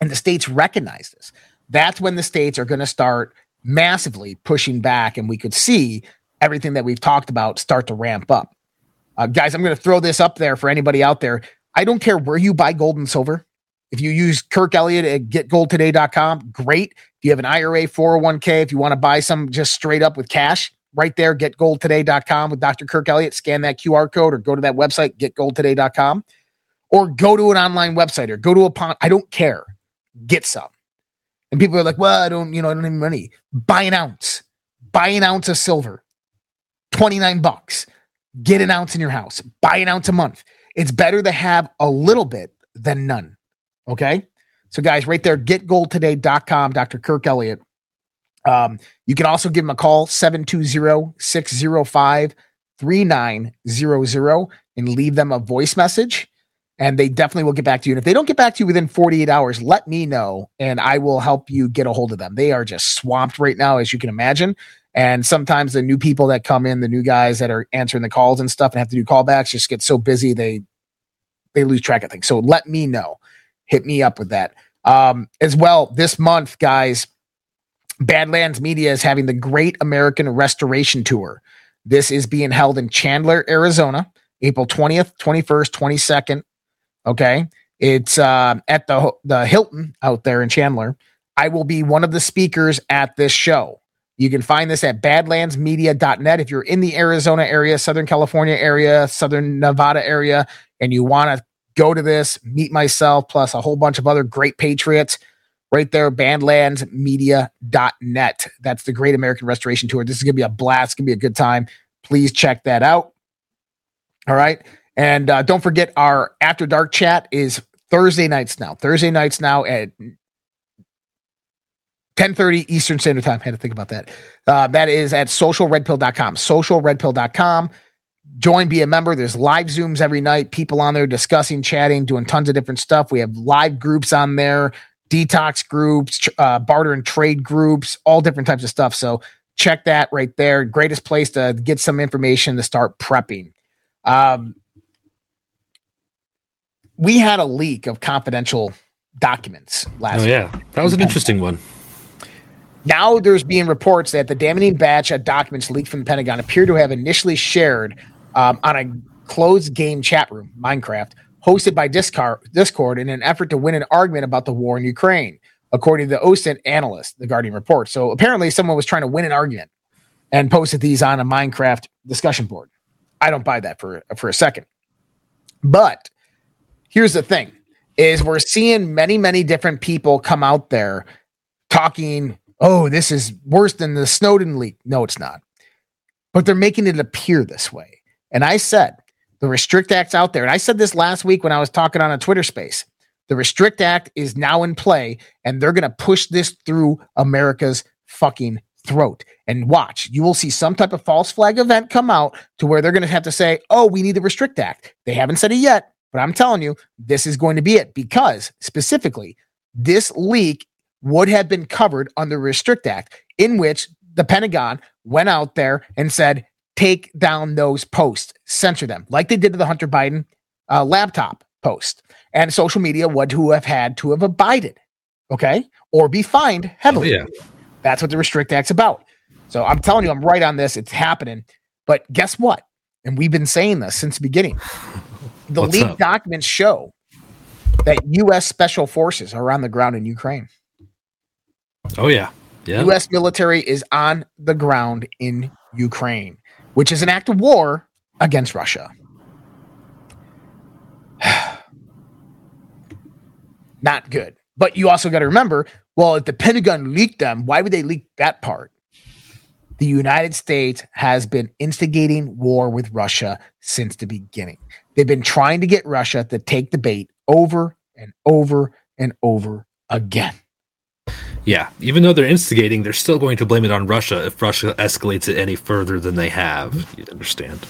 and the states recognize this, that's when the states are going to start massively pushing back. And we could see everything that we've talked about start to ramp up. Uh, guys, I'm going to throw this up there for anybody out there. I don't care where you buy gold and silver. If you use Kirk Elliott at getgoldtoday.com, great. If you have an IRA, 401k, if you want to buy some just straight up with cash, right there, getgoldtoday.com with Dr. Kirk Elliott. Scan that QR code or go to that website, getgoldtoday.com or go to an online website or go to a pond. I don't care. Get some. And people are like, well, I don't, you know, I don't have money. Buy an ounce. Buy an ounce of silver. 29 bucks. Get an ounce in your house. Buy an ounce a month. It's better to have a little bit than none. Okay. So, guys, right there, getgoldtoday.com, Dr. Kirk Elliott. Um, you can also give him a call, 720 605 3900, and leave them a voice message and they definitely will get back to you. And if they don't get back to you within 48 hours, let me know and I will help you get a hold of them. They are just swamped right now, as you can imagine. And sometimes the new people that come in, the new guys that are answering the calls and stuff and have to do callbacks just get so busy they they lose track of things. So let me know. Hit me up with that. Um, as well, this month, guys, Badlands Media is having the Great American Restoration Tour. This is being held in Chandler, Arizona, April 20th, 21st, 22nd, Okay. It's uh, at the the Hilton out there in Chandler. I will be one of the speakers at this show. You can find this at badlandsmedia.net. If you're in the Arizona area, Southern California area, Southern Nevada area, and you want to go to this, meet myself, plus a whole bunch of other great patriots, right there, badlandsmedia.net. That's the Great American Restoration Tour. This is going to be a blast. It's going to be a good time. Please check that out. All right. And uh, don't forget, our After Dark chat is Thursday nights now. Thursday nights now at 10:30 Eastern Standard Time. Had to think about that. Uh, that is at socialredpill.com. Socialredpill.com. Join, be a member. There's live Zooms every night. People on there discussing, chatting, doing tons of different stuff. We have live groups on there, detox groups, uh, barter and trade groups, all different types of stuff. So check that right there. Greatest place to get some information to start prepping. Um, we had a leak of confidential documents last. Oh yeah, that was an interesting one. Now there's being reports that the damning batch of documents leaked from the Pentagon appear to have initially shared um, on a closed game chat room, Minecraft, hosted by Discord, Discord in an effort to win an argument about the war in Ukraine, according to the OSINT analyst, the Guardian report. So apparently someone was trying to win an argument and posted these on a Minecraft discussion board. I don't buy that for, for a second. But here's the thing is we're seeing many, many different people come out there talking oh, this is worse than the Snowden leak. No, it's not. But they're making it appear this way. And I said, the Restrict Act's out there. And I said this last week when I was talking on a Twitter space. The Restrict Act is now in play, and they're going to push this through America's fucking throat. And watch, you will see some type of false flag event come out to where they're going to have to say, oh, we need the Restrict Act. They haven't said it yet, but I'm telling you, this is going to be it because specifically, this leak would have been covered under Restrict Act, in which the Pentagon went out there and said, take down those posts, censor them, like they did to the Hunter Biden uh, laptop post. And social media would to have had to have abided, okay, or be fined heavily. Oh, yeah. That's what the Restrict Act's about. So I'm telling you, I'm right on this. It's happening. But guess what? And we've been saying this since the beginning. The leaked documents show that U.S. special forces are on the ground in Ukraine. Oh yeah. Yeah. US military is on the ground in Ukraine, which is an act of war against Russia. [SIGHS] Not good. But you also got to remember, well, if the Pentagon leaked them, why would they leak that part? The United States has been instigating war with Russia since the beginning. They've been trying to get Russia to take the bait over and over and over again. Yeah, even though they're instigating, they're still going to blame it on Russia if Russia escalates it any further than they have. You understand?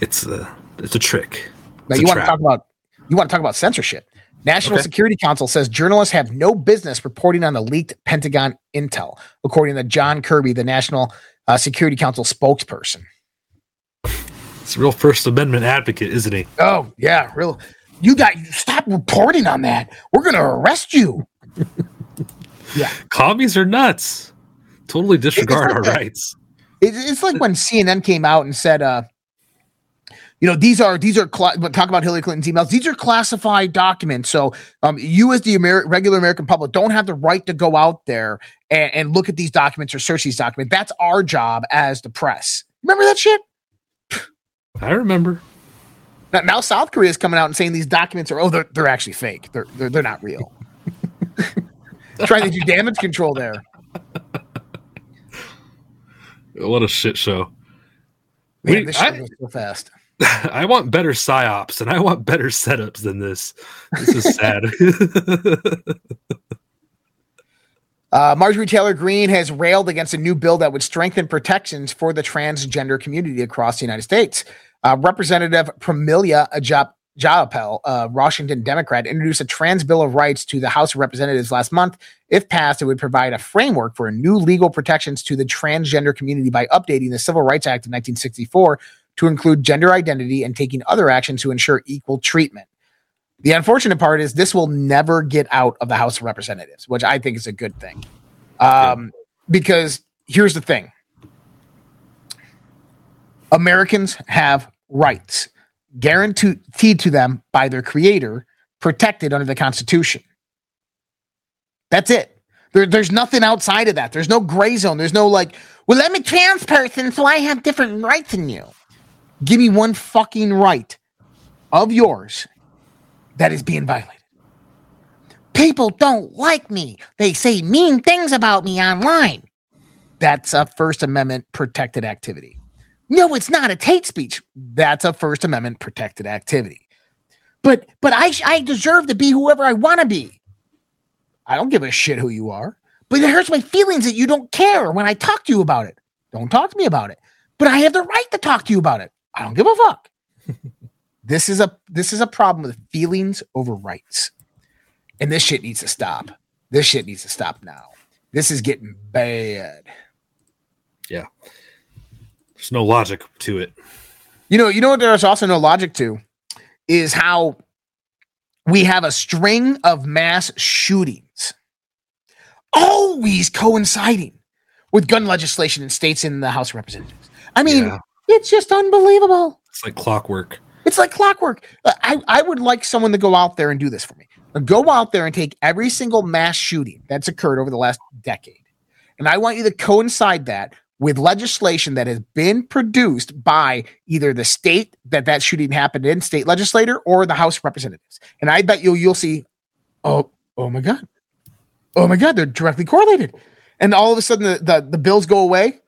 It's a it's a trick. Now you want to talk about you want to talk about censorship. National okay. Security Council says journalists have no business reporting on the leaked Pentagon intel, according to John Kirby, the National uh, Security Council spokesperson. It's a real First Amendment advocate, isn't he? Oh yeah, real. You got stop reporting on that. We're to arrest you. [LAUGHS] Yeah. Commies are nuts. Totally disregard our rights. It's like when CNN came out and said, uh, you know, these are these are cl- talk about Hillary Clinton's emails. These are classified documents. So, um, you as the regular American public don't have the right to go out there and, and look at these documents or search these documents. That's our job as the press. Remember that shit? I remember. Now, now South Korea is coming out and saying these documents are oh they're they're actually fake. They're they're, they're not real. [LAUGHS] trying to do damage control there. What a shit show. Man, we, this shit I, so fast. [LAUGHS] I want better psyops and I want better setups than this. This is sad. [LAUGHS] uh, Marjorie Taylor Greene has railed against a new bill that would strengthen protections for the transgender community across the United States. Uh, Representative Pramila Ajap Jayapal, a Washington Democrat, introduced a trans bill of rights to the House of Representatives last month. If passed, it would provide a framework for new legal protections to the transgender community by updating the Civil Rights Act of 1964 to include gender identity and taking other actions to ensure equal treatment. The unfortunate part is this will never get out of the House of Representatives, which I think is a good thing. Um, because here's the thing Americans have rights guaranteed to them by their creator, protected under the Constitution. That's it. There, there's nothing outside of that. There's no gray zone. There's no like, Well, I'm a trans person, so I have different rights than you. Give me one fucking right of yours that is being violated. People don't like me. They say mean things about me online. That's a First Amendment protected activity. No, it's not. It's hate speech. That's a First Amendment protected activity. But but I I deserve to be whoever I want to be. I don't give a shit who you are. But it hurts my feelings that you don't care when I talk to you about it. Don't talk to me about it. But I have the right to talk to you about it. I don't give a fuck. [LAUGHS] this is a this is a problem with feelings over rights. And this shit needs to stop. This shit needs to stop now. This is getting bad. Yeah. There's no logic to it. You know, you know what there's also no logic to is how we have a string of mass shootings always coinciding with gun legislation in states in the House of Representatives. I mean, Yeah. it's just unbelievable. It's like clockwork. It's like clockwork. Uh, I, I would like someone to go out there and do this for me. Uh, Go out there and take every single mass shooting that's occurred over the last decade. And I want you to coincide that with legislation that has been produced by either the state that that shooting happened in, state legislator, or the House of Representatives. And I bet you'll you'll see, oh, oh my God. Oh my God, they're directly correlated. And all of a sudden the, the, the bills go away.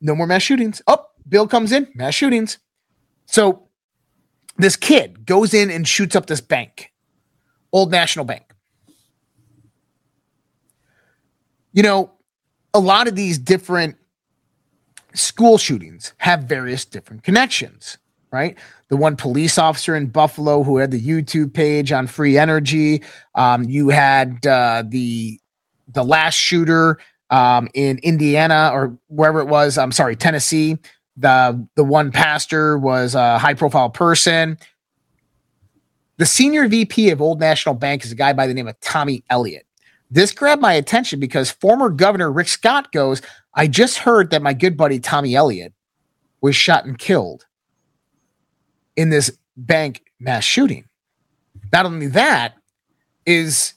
No more mass shootings. Oh, bill comes in, mass shootings. So this kid goes in and shoots up this bank, Old National Bank. You know, a lot of these different school shootings have various different connections, right? The one police officer in Buffalo who had the YouTube page on free energy. Um, you had uh, the the last shooter um, in Indiana or wherever it was. I'm sorry, Tennessee. The the one pastor was a high profile person. The senior VP of Old National Bank is a guy by the name of Tommy Elliott. This grabbed my attention because former Governor Rick Scott goes, I just heard that my good buddy Tommy Elliott was shot and killed in this bank mass shooting. Not only that, is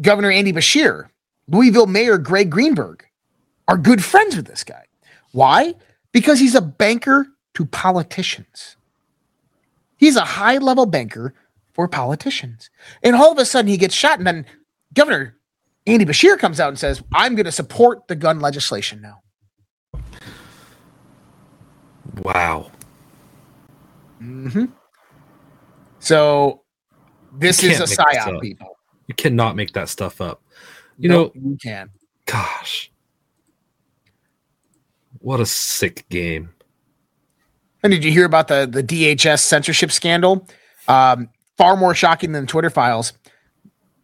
Governor Andy Beshear, Louisville Mayor Greg Greenberg are good friends with this guy. Why? Because he's a banker to politicians. He's a high level banker for politicians. And all of a sudden he gets shot, and then Governor Andy Beshear comes out and says, I'm going to support the gun legislation now. Wow. hmm So this is a psyop, people. You cannot make that stuff up. You No, know, you can. gosh. What a sick game. And did you hear about the the DHS censorship scandal? Um, far more shocking than Twitter files.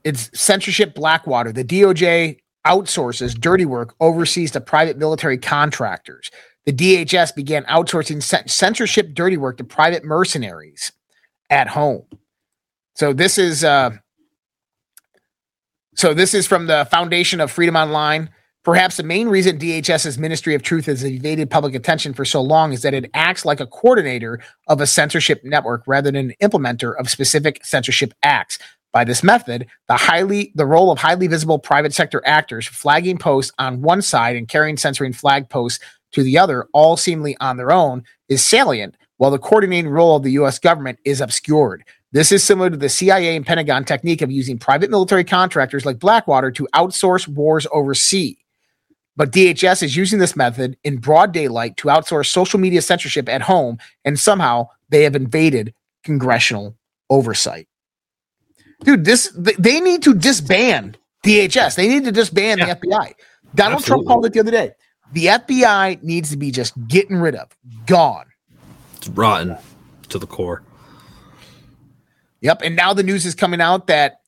It's censorship Blackwater. The DOJ outsources dirty work overseas to private military contractors. The DHS began outsourcing censorship dirty work to private mercenaries at home. So this is uh, so this is from the Foundation of Freedom Online. Perhaps the main reason DHS's Ministry of Truth has evaded public attention for so long is that it acts like a coordinator of a censorship network rather than an implementer of specific censorship acts. By this method, the highly the role of highly visible private sector actors flagging posts on one side and carrying censoring flag posts to the other, all seemingly on their own, is salient, while the coordinating role of the US government is obscured. This is similar to the CIA and Pentagon technique of using private military contractors like Blackwater to outsource wars overseas. But DHS is using this method in broad daylight to outsource social media censorship at home, and somehow they have invaded congressional oversight. Dude, This they need to disband DHS. They need to disband Yeah. the FBI. Donald Trump called it the other day. The FBI needs to be just getting rid of, gone. It's rotten to the core. Yep. And now the news is coming out that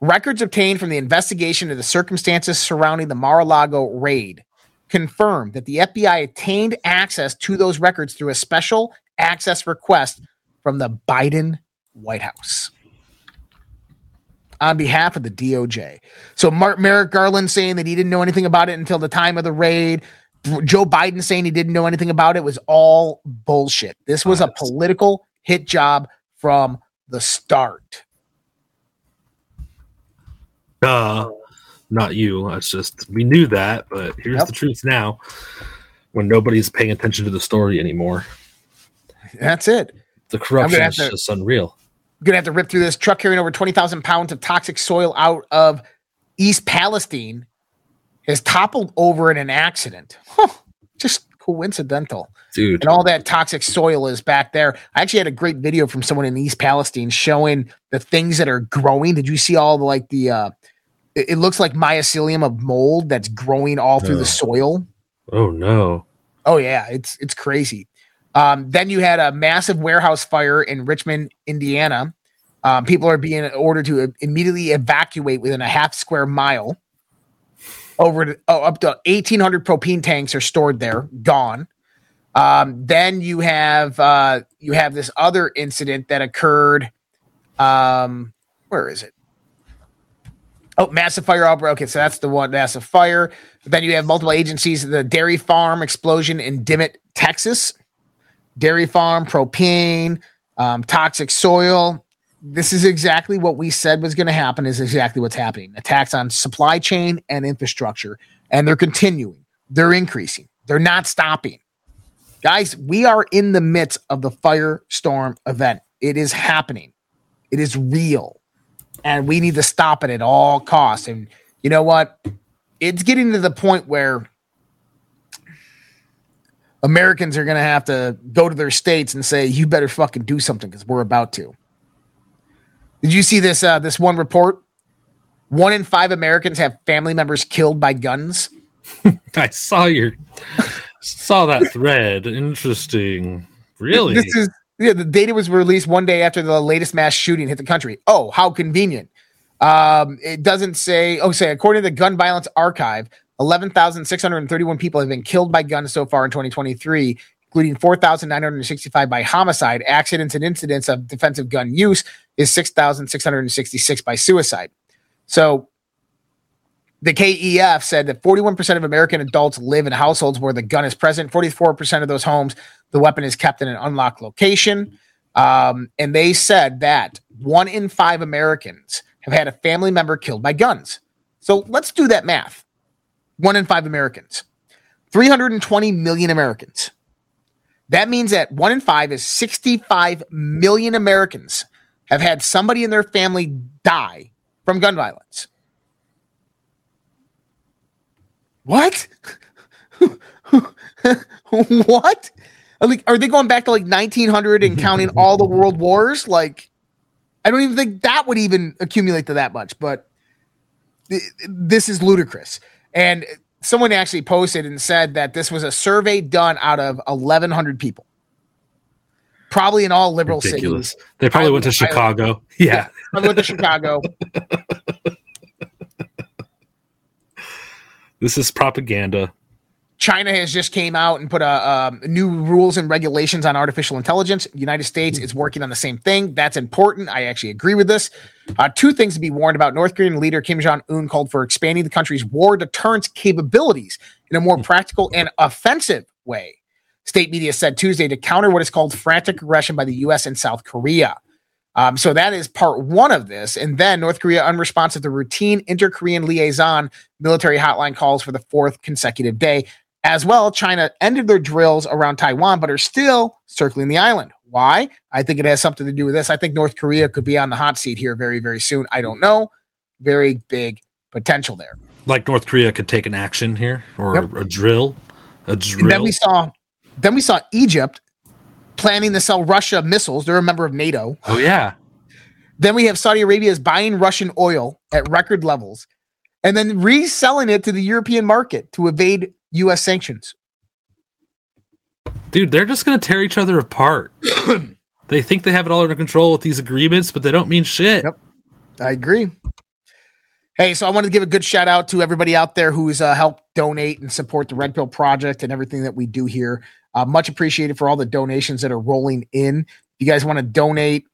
records obtained from the investigation of the circumstances surrounding the Mar a Lago raid confirm that the FBI attained access to those records through a special access request from the Biden White House on behalf of the DOJ. So Mark Merrick Garland saying that he didn't know anything about it until the time of the raid. Joe Biden saying he didn't know anything about it was all bullshit. This was a political hit job from the start. Duh. not you. It's just we knew that, but here's Yep. the truth now. When nobody's paying attention to the story anymore, That's it. the corruption is to- just unreal. We're gonna have to rip through this truck carrying over twenty thousand pounds of toxic soil out of East Palestine has toppled over in an accident. Huh, just coincidental. Dude, and all that toxic soil is back there. I actually had a great video from someone in East Palestine showing the things that are growing. Did you see all the like the uh it, it looks like mycelium of mold that's growing all through Oh. the soil. oh no. Oh yeah, it's it's crazy. Um, then you had a massive warehouse fire in Richmond, Indiana. Um, people are being ordered to immediately evacuate within a half square mile. Over to, oh, up to eighteen hundred propane tanks are stored there, gone. Um, then you have uh, you have this other incident that occurred. Um, where is it? Oh, massive fire outbreak. Okay, so that's the one massive fire. Then you have multiple agencies. The dairy farm explosion in Dimmitt, Texas. Dairy farm, propane, um, toxic soil. This is exactly what we said was going to happen. Is exactly what's happening. Attacks on supply chain and infrastructure, and they're continuing. They're increasing. They're not stopping. Guys, we are in the midst of the firestorm event. It is happening. It is real. And we need to stop it at all costs. And you know what? It's getting to the point where Americans are going to have to go to their states and say, "You better fucking do something because we're about to." Did you see this? Uh, this one report: one in five Americans have family members killed by guns. [LAUGHS] I saw your saw that thread. Interesting. Really? This is yeah. The data was released one day after the latest mass shooting hit the country. Oh, how convenient! Um, it doesn't say. Oh, say according to the Gun Violence Archive, eleven thousand six hundred and thirty-one people have been killed by guns so far in 2023, including four thousand nine hundred sixty-five by homicide. Accidents and incidents of defensive gun use is six thousand six hundred sixty-six by suicide. So the KFF said that 41% of American adults live in households where the gun is present. 44% of those homes, the weapon is kept in an unlocked location. Um, and they said that one in five Americans have had a family member killed by guns. So let's do that math. One in five Americans, 320 million Americans. That means that one in five is 65 million Americans have had somebody in their family die from gun violence. What? [LAUGHS] what? Are, they going back to like 1900 and counting all the world wars? Like, I don't even think that would even accumulate to that much, but th- this is ludicrous. And someone actually posted and said that this was a survey done out of 1,100 people, probably in all liberal ridiculous. cities. They probably I- went to I- Chicago. Yeah. I went to Chicago. [LAUGHS] [LAUGHS] This is propaganda. China has just came out and put a um, new rules and regulations on artificial intelligence. United States is working on the same thing. That's important. I actually agree with this. Uh, two things to be warned about: North Korean leader Kim Jong Un called for expanding the country's war deterrence capabilities in a more practical and offensive way. State media said Tuesday to counter what is called frantic aggression by the U.S. and South Korea. Um, so that is part one of this. And then North Korea unresponsive to routine inter Korean liaison military hotline calls for the fourth consecutive day. As well, China ended their drills around Taiwan, but are still circling the island. Why? I think it has something to do with this. I think North Korea could be on the hot seat here very, very soon. I don't know. Very big potential there. Like North Korea could take an action here or Yep. a drill. A And drill. then we saw, then we saw Egypt planning to sell Russia missiles. They're a member of NATO. oh yeah. Then we have Saudi Arabia is buying Russian oil at record levels and then reselling it to the European market to evade US sanctions. Dude, they're just gonna tear each other apart. [CLEARS THROAT] they think they have it all under control with these agreements, but they don't mean shit. Yep. I agree. Hey, so I wanted to give a good shout out to everybody out there who's uh, helped donate and support the Red Pill Project and everything that we do here. Uh, much appreciated for all the donations that are rolling in. If you guys want to donate,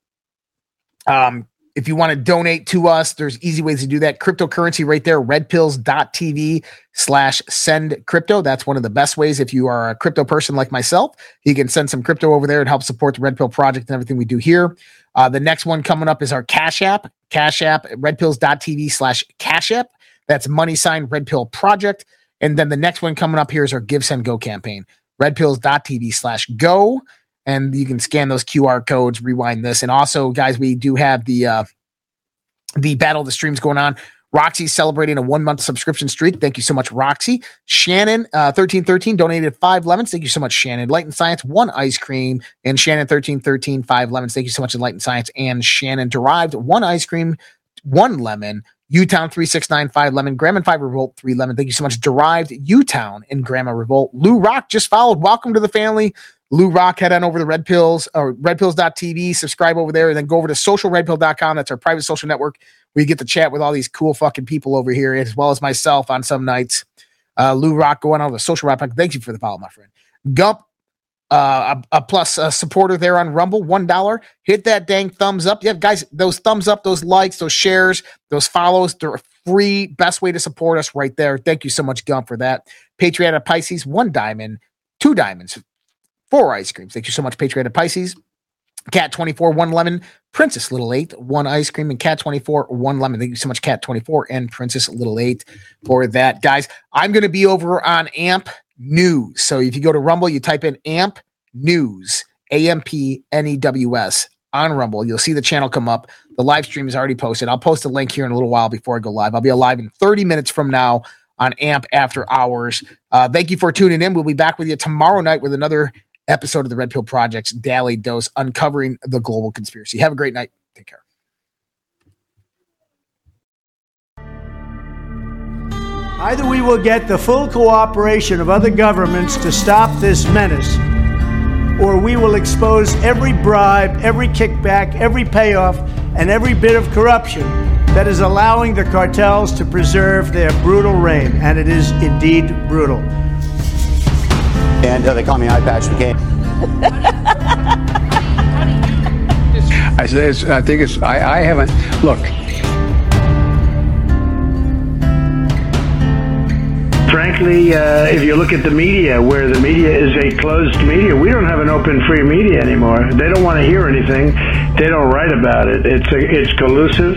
um, if you want to donate to us, there's easy ways to do that. Cryptocurrency right there, redpills.tv slash send crypto. That's one of the best ways. If you are a crypto person like myself, you can send some crypto over there and help support the Red Pill Project and everything we do here. Uh, the next one coming up is our Cash App, Cash App, redpills.tv slash Cash App. That's money sign Red Pill Project. And then the next one coming up here is our Give Send Go campaign. Redpills.tv slash go. And you can scan those QR codes, rewind this. And also, guys, we do have the uh the battle of the streams going on. Roxy's celebrating a one month subscription streak. Thank you so much, Roxy. Shannon, uh, 1313 donated five lemons. Thank you so much, Shannon. Light and Science, one ice cream. And Shannon, 1313, five lemons. Thank you so much, Light and Science. And Shannon derived one ice cream, one lemon. Utown 3695 lemon, Grandma 5 Revolt 3 lemon. Thank you so much. Derived Utown and Grandma Revolt. Lou Rock just followed. Welcome to the family. Lou Rock, head on over to Red Pills or redpills.tv, subscribe over there, and then go over to socialredpill.com. That's our private social network where you get to chat with all these cool fucking people over here, as well as myself on some nights. Uh, Lou Rock going on the social rock. Thank you for the follow, my friend. Gump, uh, a, a plus a supporter there on Rumble, one dollar. Hit that dang thumbs up. Yeah, guys, those thumbs up, those likes, those shares, those follows, they're free. Best way to support us right there. Thank you so much, Gump, for that. Patriot of Pisces, one diamond, two diamonds, four ice creams. Thank you so much, Patriot of Pisces. Cat 24, one lemon. Princess Little Eight, one ice cream. And Cat 24, one lemon. Thank you so much, Cat 24 and Princess Little Eight for that. Guys, I'm going to be over on AMP News. So if you go to Rumble, you type in AMP News, A M P N E W S on Rumble. You'll see the channel come up. The live stream is already posted. I'll post a link here in a little while before I go live. I'll be alive in 30 minutes from now on AMP After Hours. Uh, thank you for tuning in. We'll be back with you tomorrow night with another episode of the Red Pill Project's Daily Dose, uncovering the global conspiracy. Have a great night. Take care. Either we will get the full cooperation of other governments to stop this menace, or we will expose every bribe, every kickback, every payoff, and every bit of corruption that is allowing the cartels to preserve their brutal reign. And it is indeed brutal. And uh, they call me Eye Patch McCain. [LAUGHS] I said, it's, I think it's, I, I haven't, look. Frankly, uh, if you look at the media, where the media is a closed media, we don't have an open, free media anymore. They don't want to hear anything. They don't write about it. It's a, it's collusive.